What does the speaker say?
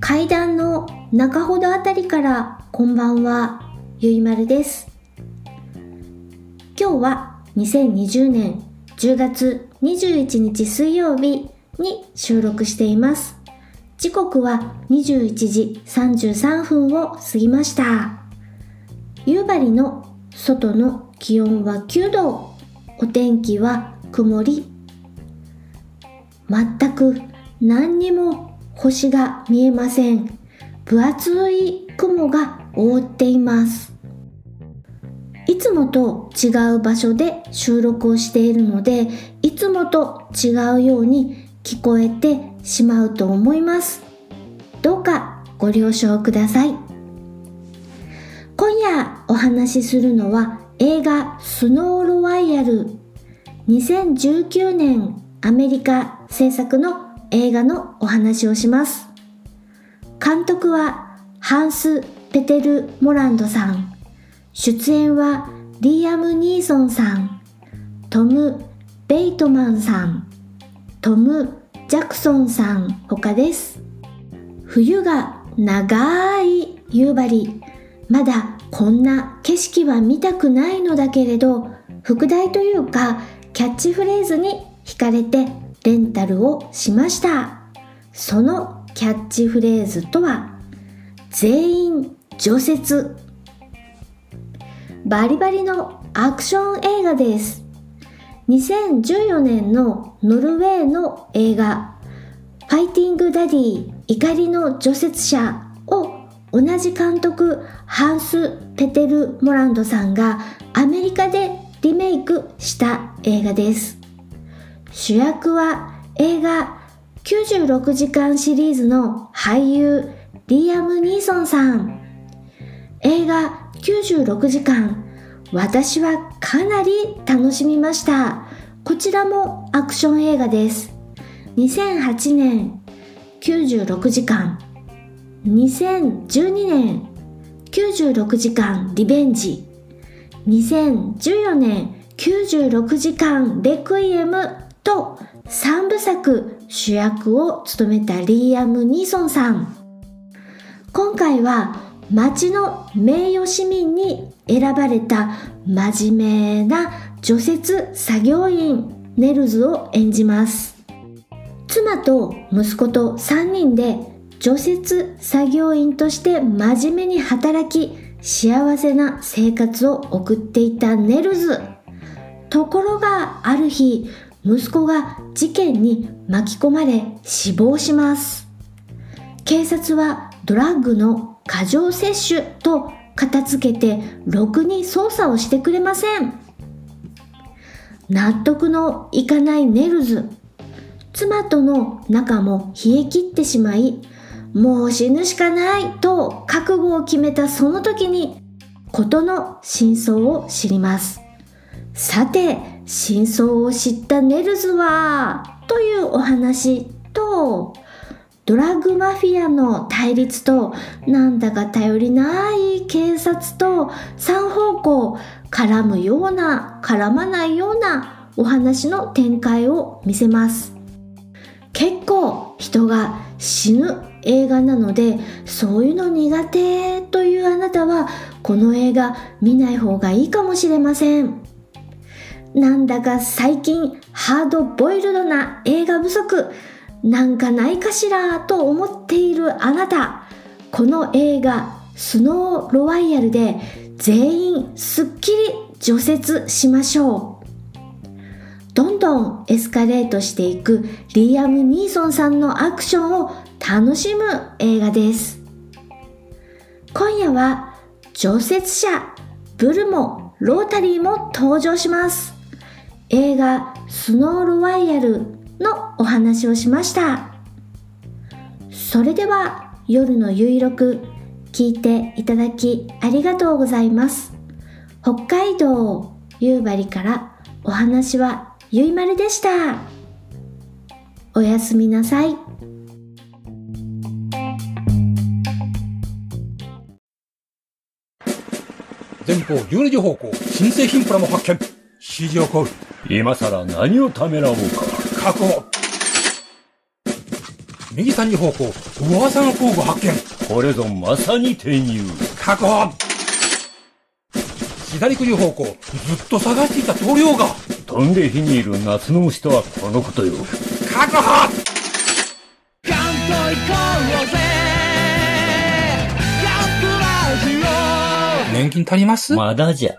階段の中ほどあたりからこんばんは、ゆいまるです。今日は2020年10月21日水曜日に収録しています。時刻は21時33分を過ぎました。夕張の外の気温は9度、お天気は曇り。全く何にも星が見えません。分厚い雲が覆っています。いつもと違う場所で収録をしているので、いつもと違うように聞こえてしまうと思います。どうかご了承ください。今夜お話しするのは映画スノーロワイヤル2019年アメリカ制作の映画のお話をします。監督はハンス・ペテル・モランドさん。出演はリアム・ニーソンさん、トム・ベイトマンさん、トム・ジャクソンさん他です。冬が長い夕張。まだこんな景色は見たくないのだけれど、副題というかキャッチフレーズに惹かれてレンタルをしました。そのキャッチフレーズとは、全員除雪。バリバリのアクション映画です。2014年のノルウェーの映画、ファイティング・ダディ怒りの除雪車を同じ監督ハンス・ペテル・モランドさんがアメリカでリメイクした映画です。主役は映画96時間シリーズの俳優リアム・ニーソンさん。映画96時間私はかなり楽しみました。こちらもアクション映画です。2008年96時間。2012年96時間リベンジ。2014年96時間レクイエムと3部作主役を務めたリーアム・ニーソンさん。今回は町の名誉市民に選ばれた真面目な除雪作業員ネルズを演じます。妻と息子と3人で除雪作業員として真面目に働き幸せな生活を送っていたネルズ。ところがある日息子が事件に巻き込まれ死亡します。警察はドラッグの過剰摂取と片付けてろくに捜査をしてくれません。納得のいかないネルズ。妻との仲も冷え切ってしまいもう死ぬしかないと覚悟を決めたその時に事の真相を知ります。さて真相を知ったネルズはというお話とドラッグマフィアの対立となんだか頼りない警察と3方向絡むような絡まないようなお話の展開を見せます。結構人が死ぬ映画なのでそういうの苦手というあなたはこの映画見ない方がいいかもしれません。なんだか最近ハードボイルドな映画不足なんかないかしらと思っているあなた。この映画スノーロワイヤルで全員すっきり除雪しましょう。どんどんエスカレートしていくリアム・ニーソンさんのアクションを楽しむ映画です。今夜は除雪車ブルもロータリーも登場します。映画スノーロワイヤルのお話をしました。それでは夜のゆいろく聞いていただきありがとうございます。北海道夕張からお話はゆいまるでした。おやすみなさい。前方12時方向、新製品プラも発見。指示を行う。今さら何をためらおうか。確保。右3時方向、噂の工具発見。これぞまさに転入。確保左9時方向、ずっと探していた塗料が。飛んで火にいる夏の虫とはこのことよ。確保年金足ります？まだじゃ。